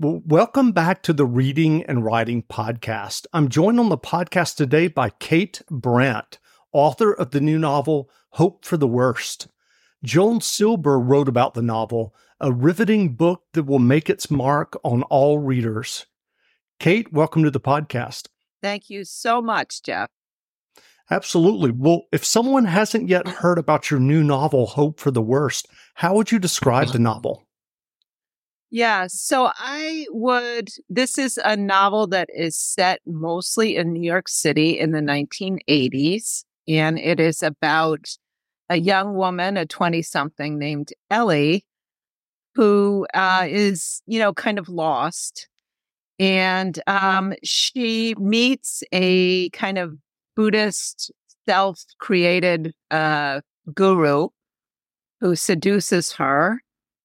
Well, welcome back to the Reading and Writing Podcast. I'm joined on the podcast today by Kate Brandt, author of the new novel Hope for the Worst. Joan Silber wrote about the novel, a riveting book that will make its mark on all readers. Kate, welcome to the podcast. Thank you so much, Jeff. Absolutely. Well, if someone hasn't yet heard about your new novel, Hope for the Worst, how would you describe the novel? Yeah, so I would, this is a novel that is set mostly in New York City in the 1980s. And it is about a young woman, a 20 something named Ellie, who uh, is, you know, kind of lost. And um, she meets a kind of Buddhist self created uh, guru who seduces her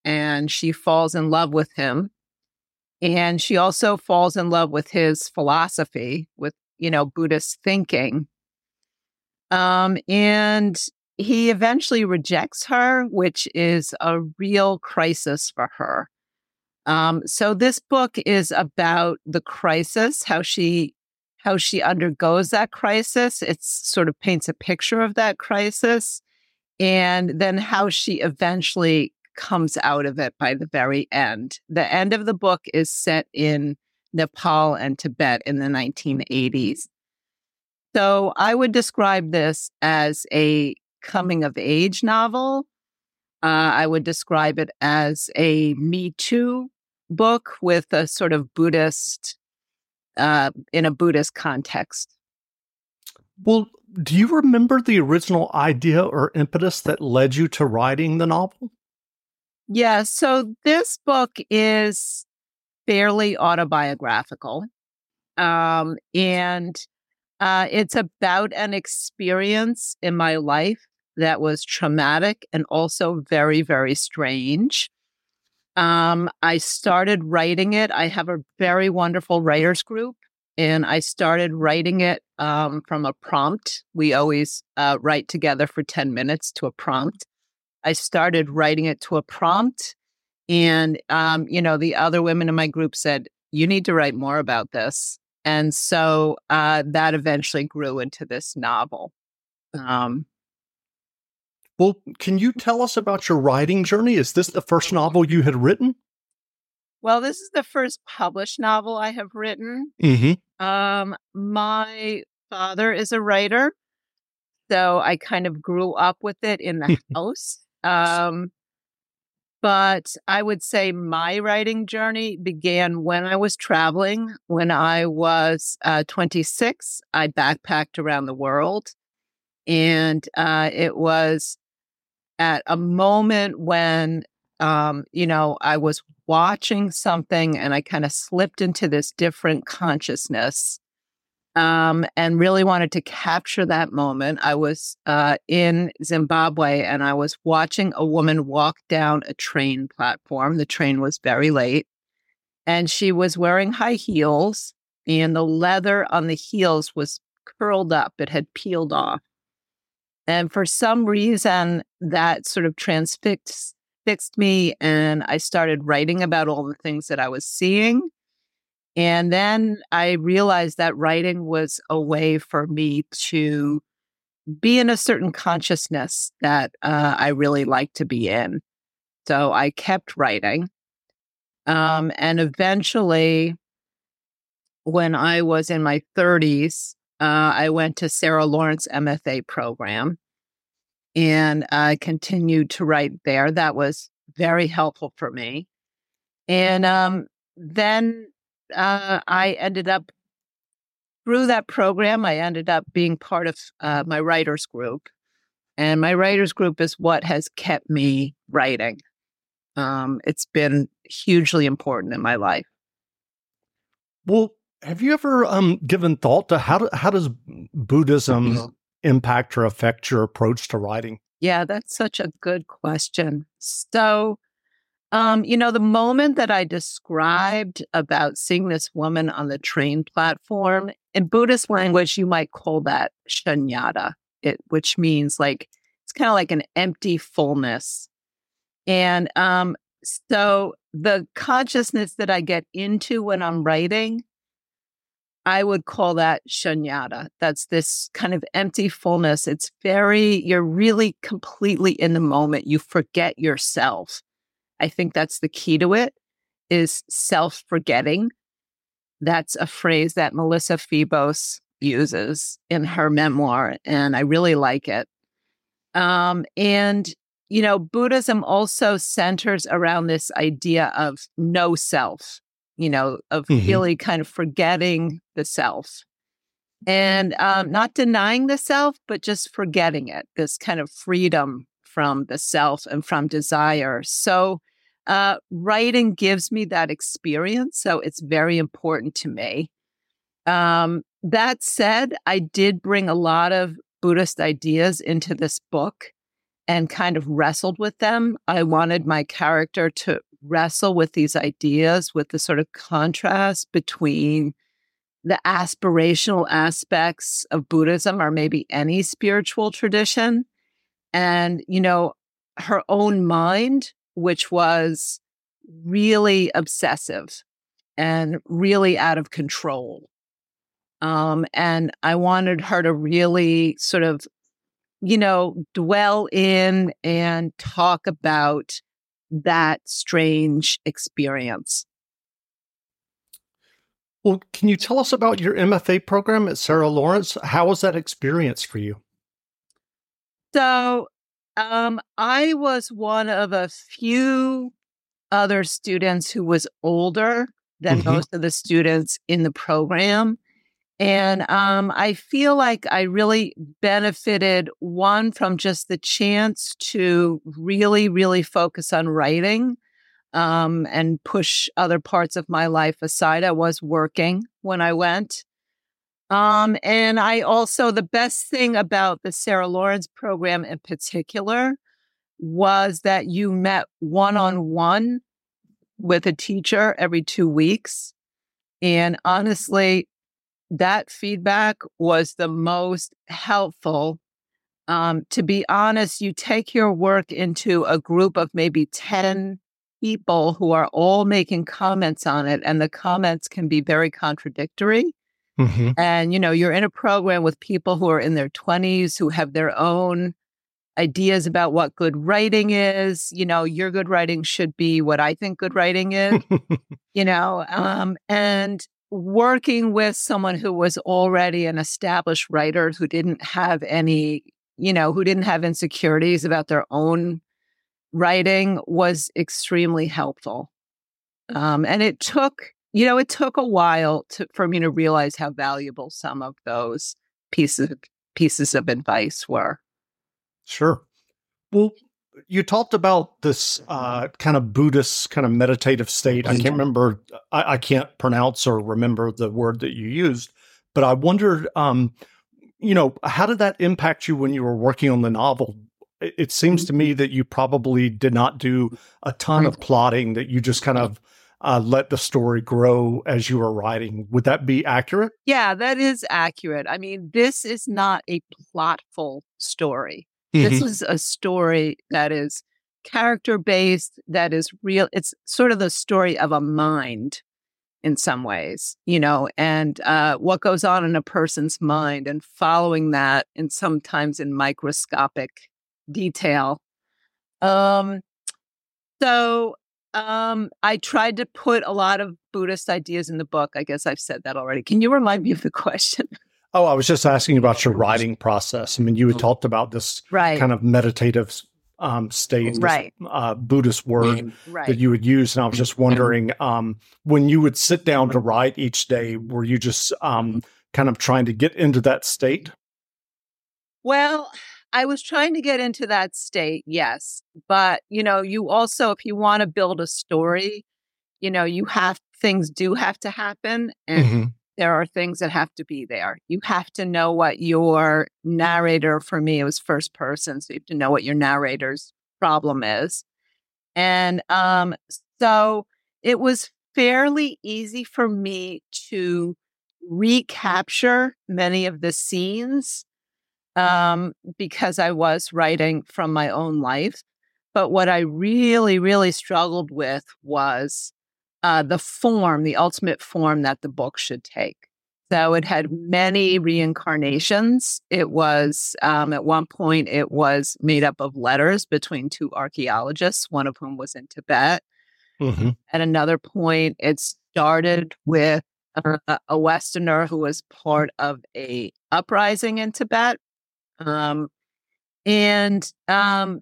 and she falls in love with him. And she also falls in love with his philosophy, with, you know, Buddhist thinking. Um, and he eventually rejects her, which is a real crisis for her. Um, so this book is about the crisis, how she how she undergoes that crisis. It sort of paints a picture of that crisis, and then how she eventually comes out of it by the very end. The end of the book is set in Nepal and Tibet in the 1980s. So I would describe this as a coming of age novel. Uh, I would describe it as a Me Too book with a sort of Buddhist, uh, in a Buddhist context. Well, do you remember the original idea or impetus that led you to writing the novel? Yeah. So this book is fairly autobiographical. Um, and uh, it's about an experience in my life that was traumatic and also very, very strange. Um, I started writing it. I have a very wonderful writers group, and I started writing it um, from a prompt. We always uh, write together for 10 minutes to a prompt. I started writing it to a prompt. And, um, you know, the other women in my group said, you need to write more about this. And so uh, that eventually grew into this novel. Um, well, can you tell us about your writing journey? Is this the first novel you had written? Well, this is the first published novel I have written. Mm-hmm. Um, my father is a writer, so I kind of grew up with it in the house. Um, but I would say my writing journey began when I was traveling. When I was uh, 26, I backpacked around the world. And uh, it was at a moment when, um, you know, I was watching something and I kind of slipped into this different consciousness um, and really wanted to capture that moment. I was uh, in Zimbabwe and I was watching a woman walk down a train platform. The train was very late and she was wearing high heels and the leather on the heels was curled up, it had peeled off. And for some reason, that sort of transfixed fixed me and I started writing about all the things that I was seeing and then I realized that writing was a way for me to be in a certain consciousness that uh, I really like to be in. So I kept writing. Um, and eventually, when I was in my 30s, uh, I went to Sarah Lawrence MFA program and I continued to write there. That was very helpful for me. And um, then uh, I ended up through that program. I ended up being part of uh, my writers group, and my writers group is what has kept me writing. Um, it's been hugely important in my life. Well, have you ever um, given thought to how do, how does Buddhism mm-hmm. impact or affect your approach to writing? Yeah, that's such a good question. So, um, you know, the moment that I described about seeing this woman on the train platform, in Buddhist language, you might call that shunyata, it, which means like, it's kind of like an empty fullness. And um, So the consciousness that I get into when I'm writing, I would call that shunyata. That's this kind of empty fullness. It's very, you're really completely in the moment. You forget yourself. I think that's the key to it is self forgetting. That's a phrase that Melissa Febos uses in her memoir, and I really like it. Um, and, you know, Buddhism also centers around this idea of no self, you know, of mm-hmm. really kind of forgetting the self and um, not denying the self, but just forgetting it, this kind of freedom from the self and from desire. So, uh, writing gives me that experience. So, it's very important to me. Um, that said, I did bring a lot of Buddhist ideas into this book and kind of wrestled with them. I wanted my character to wrestle with these ideas, with the sort of contrast between the aspirational aspects of Buddhism or maybe any spiritual tradition and, you know, her own mind, which was really obsessive and really out of control. Um, and I wanted her to really sort of, you know, dwell in and talk about that strange experience. Well, can you tell us about your MFA program at Sarah Lawrence? How was that experience for you? So, um, I was one of a few other students who was older than mm-hmm. most of the students in the program. And um, I feel like I really benefited one from just the chance to really, really focus on writing um, and push other parts of my life aside. I was working when I went. Um, and I also, the best thing about the Sarah Lawrence program in particular was that you met one on one with a teacher every two weeks. And honestly, that feedback was the most helpful. Um, to be honest, you take your work into a group of maybe 10 people who are all making comments on it, and the comments can be very contradictory. Mm-hmm. And, you know, you're in a program with people who are in their 20s who have their own ideas about what good writing is. You know, your good writing should be what I think good writing is, you know, um, and working with someone who was already an established writer who didn't have any, you know, who didn't have insecurities about their own writing was extremely helpful. Um, and it took, you know, it took a while to, for me to realize how valuable some of those pieces pieces of advice were. Sure. Well, you talked about this uh, kind of Buddhist kind of meditative state. I can't remember, I, I, can't pronounce or remember the word that you used, but I wondered, um, you know, how did that impact you when you were working on the novel? It, it seems to me that you probably did not do a ton of plotting, that you just kind of uh, let the story grow as you were writing. Would that be accurate? Yeah, that is accurate. I mean, this is not a plotful story. Mm-hmm. This is a story that is character based, that is real. It's sort of the story of a mind in some ways, you know, and uh, what goes on in a person's mind and following that and sometimes in microscopic detail. Um, so um, I tried to put a lot of Buddhist ideas in the book. I guess I've said that already. Can you remind me of the question? Oh, I was just asking about your writing process. I mean, you had talked about this right. kind of meditative um, state, right. This, uh, Buddhist word right. that you would use. And I was just wondering, um, when you would sit down to write each day, were you just um, kind of trying to get into that state? Well, I was trying to get into that state, yes. But, you know, you also, if you want to build a story, you know, you have things do have to happen. And mm-hmm there are things that have to be there. You have to know what your narrator, for me, it was first person. So you have to know what your narrator's problem is. And um, so it was fairly easy for me to recapture many of the scenes um, because I was writing from my own life. But what I really, really struggled with was uh, the form, the ultimate form that the book should take. So it had many reincarnations. It was, um, at one point, it was made up of letters between two archaeologists, one of whom was in Tibet. Mm-hmm. At another point, it started with uh, a Westerner who was part of a uprising in Tibet. Um, and um,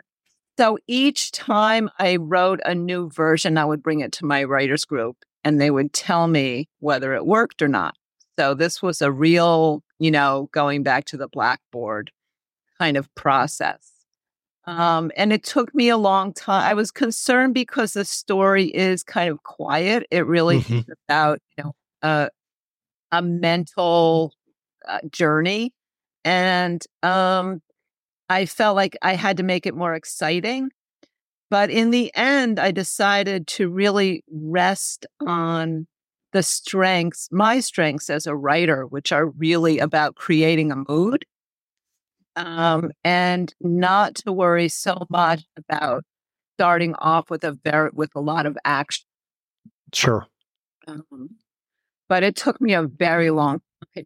so each time I wrote a new version, I would bring it to my writers group and they would tell me whether it worked or not. So this was a real, you know, going back to the blackboard kind of process. Um, and it took me a long time. I was concerned because the story is kind of quiet. It really mm-hmm. is about, you know, a, a mental uh, journey. And um, I felt like I had to make it more exciting. But in the end, I decided to really rest on the strengths, my strengths as a writer, which are really about creating a mood um, and not to worry so much about starting off with a very with a lot of action. Sure. Um, but it took me a very long time.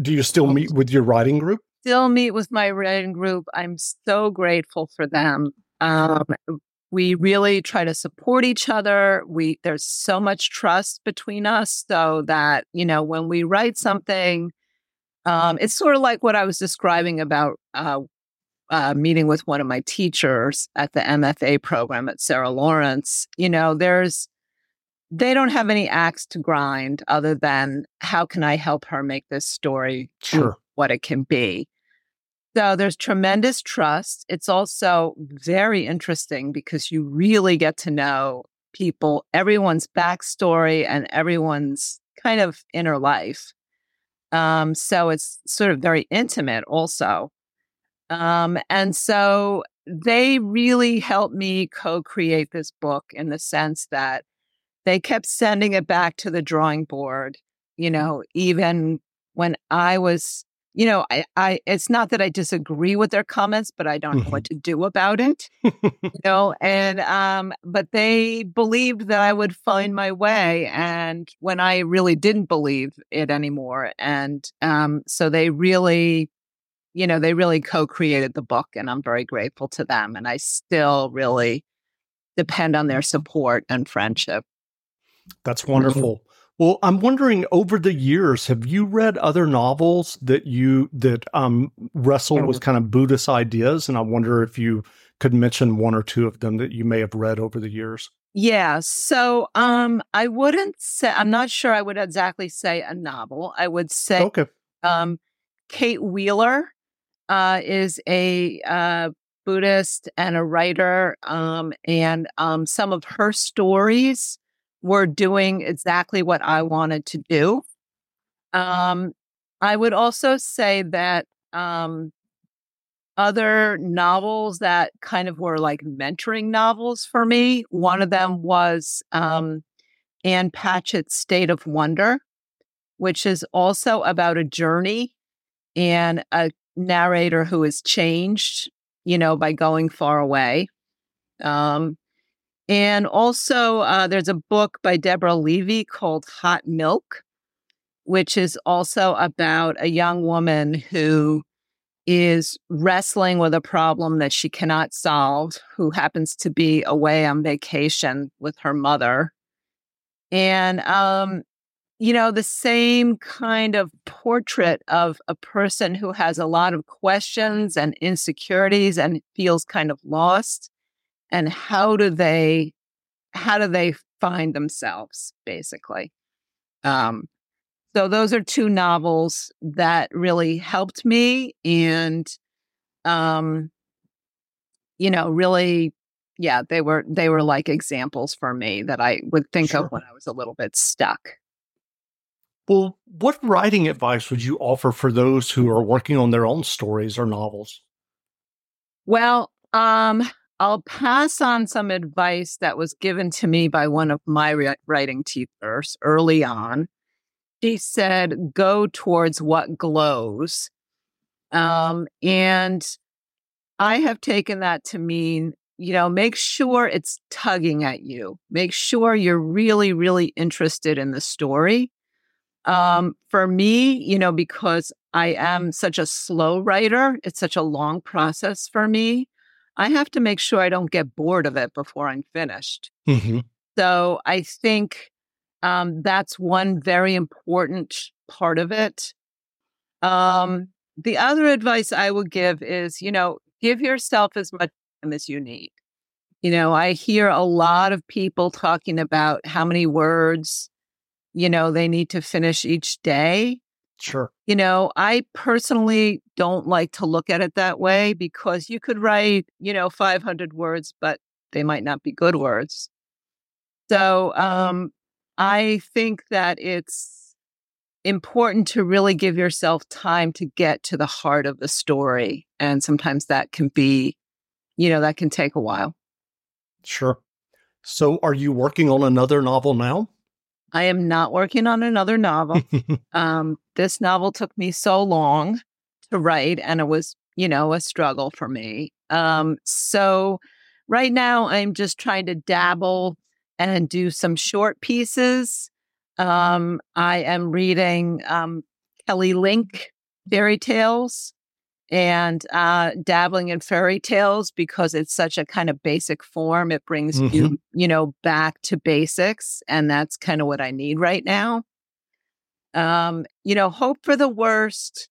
Do you still meet with your writing group? Still meet with my writing group. I'm so grateful for them. Um, we really try to support each other. We there's so much trust between us, so that you know when we write something um, it's sort of like what I was describing about uh, uh, meeting with one of my teachers at the MFA program at Sarah Lawrence. You know, there's they don't have any axe to grind other than how can I help her make this story sure. what it can be. So there's tremendous trust. It's also very interesting because you really get to know people, everyone's backstory, and everyone's kind of inner life. Um, so it's sort of very intimate also. Um, and so they really helped me co create this book in the sense that they kept sending it back to the drawing board, you know, even when I was you know, I, I, it's not that I disagree with their comments, but I don't know what mm-hmm. to do about it. you know, and, um, but they believed that I would find my way. And when I really didn't believe it anymore. And, um, so they really, you know, they really co created the book and I'm very grateful to them. And I still really depend on their support and friendship. That's wonderful. Well, I'm wondering over the years, have you read other novels that you that um, wrestle with kind of Buddhist ideas? And I wonder if you could mention one or two of them that you may have read over the years. Yeah. So um, I wouldn't say I'm not sure I would exactly say a novel. I would say okay. Um, Kate Wheeler uh, is a uh, Buddhist and a writer, um, and um, some of her stories were doing exactly what I wanted to do. Um, I would also say that um, other novels that kind of were like mentoring novels for me, one of them was um, Ann Patchett's State of Wonder, which is also about a journey and a narrator who is changed, you know, by going far away. Um, and also, uh, there's a book by Deborah Levy called Hot Milk, which is also about a young woman who is wrestling with a problem that she cannot solve, who happens to be away on vacation with her mother. And, um, you know, the same kind of portrait of a person who has a lot of questions and insecurities and feels kind of lost and how do they how do they find themselves basically um so those are two novels that really helped me and um you know, really, yeah, they were they were like examples for me that I would think Sure. of when I was a little bit stuck. Well, what writing advice would you offer for those who are working on their own stories or novels? Well, um, I'll pass on some advice that was given to me by one of my ri- writing teachers early on. She said, go towards what glows. Um, and I have taken that to mean, you know, make sure it's tugging at you. Make sure you're really, really interested in the story. Um, for me, you know, because I am such a slow writer, it's such a long process for me. I have to make sure I don't get bored of it before I'm finished. Mm-hmm. So I think um, that's one very important part of it. Um, the other advice I would give is, you know, give yourself as much time as you need. You know, I hear a lot of people talking about how many words, you know, they need to finish each day. Sure. You know, I personally don't like to look at it that way because you could write, you know, 500 words, but they might not be good words. So um, I think that it's important to really give yourself time to get to the heart of the story. And sometimes that can be, you know, that can take a while. Sure. So, are you working on another novel now? I am not working on another novel. um, this novel took me so long to write, and it was, you know, a struggle for me. Um, so right now, I'm just trying to dabble and do some short pieces. Um, I am reading um, Kelly Link fairy tales and uh, dabbling in fairy tales because it's such a kind of basic form. It brings you, you know, back to basics, and that's kind of what I need right now. Um, you know, Hope for the Worst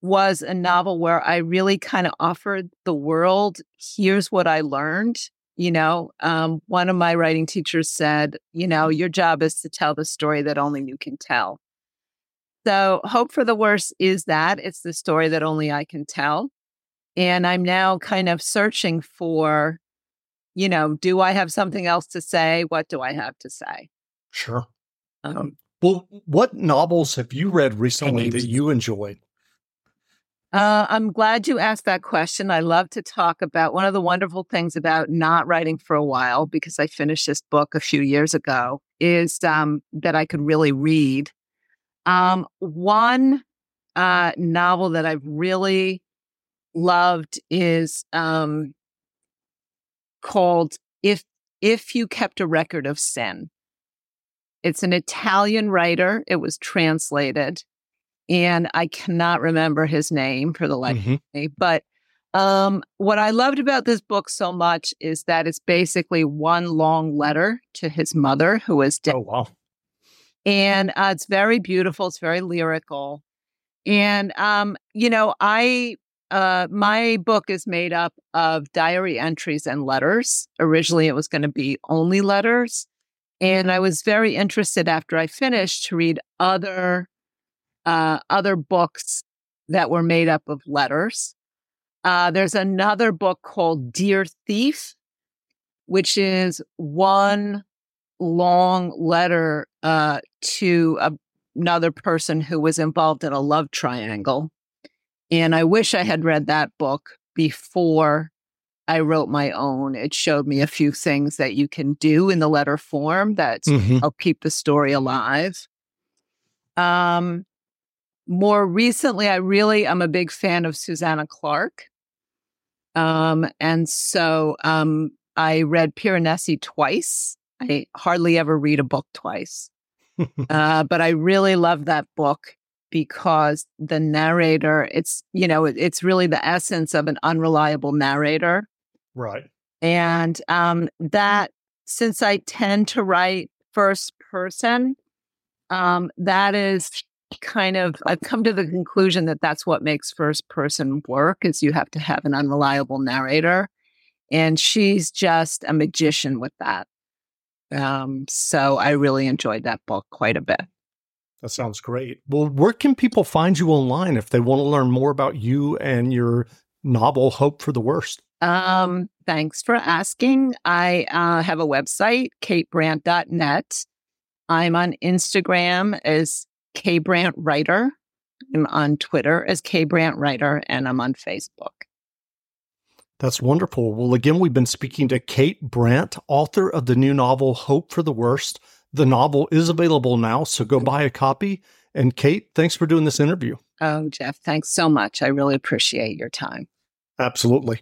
was a novel where I really kind of offered the world, here's what I learned. You know, um, one of my writing teachers said, you know, your job is to tell the story that only you can tell. So, Hope for the Worst is that it's the story that only I can tell. And I'm now kind of searching for, you know, do I have something else to say? What do I have to say? Sure. Um, Well, what novels have you read recently that you enjoyed? Uh, I'm glad you asked that question. I love to talk about one of the wonderful things about not writing for a while because I finished this book a few years ago is um, that I could really read. Um, one uh, novel that I've really loved is um, called "If If You Kept a Record of Sin." It's an Italian writer. It was translated and I cannot remember his name for the life Mhm. of me. But um, what I loved about this book so much is that it's basically one long letter to his mother, who is dead. Oh, wow. And uh, it's very beautiful. It's very lyrical. And, um, you know, I, uh, my book is made up of diary entries and letters. Originally, it was going to be only letters. And I was very interested after I finished to read other uh, other books that were made up of letters. Uh, there's another book called Dear Thief, which is one long letter uh, to a, another person who was involved in a love triangle. And I wish I had read that book before I wrote my own. It showed me a few things that you can do in the letter form that Mhm. help keep the story alive. Um, more recently, I really am a big fan of Susanna Clarke. Um, and so um, I read Piranesi twice. I hardly ever read a book twice. uh, but I really love that book because the narrator, it's, you know, it, it's really the essence of an unreliable narrator. right. And um, that, since I tend to write first person, um, that is kind of, I've come to the conclusion that that's what makes first person work is you have to have an unreliable narrator. And she's just a magician with that. Um, so I really enjoyed that book quite a bit. That sounds great. Well, where can people find you online if they want to learn more about you and your novel, Hope for the Worst? Um, thanks for asking. I uh, have a website, katebrandt.net. I'm on Instagram as kbrandt writer. I'm on Twitter as kbrandt writer, and I'm on Facebook. That's wonderful. Well, again, we've been speaking to Kate Brandt, author of the new novel Hope for the Worst. The novel is available now, so go buy a copy. And Kate, thanks for doing this interview. Oh, Jeff, thanks so much. I really appreciate your time. Absolutely.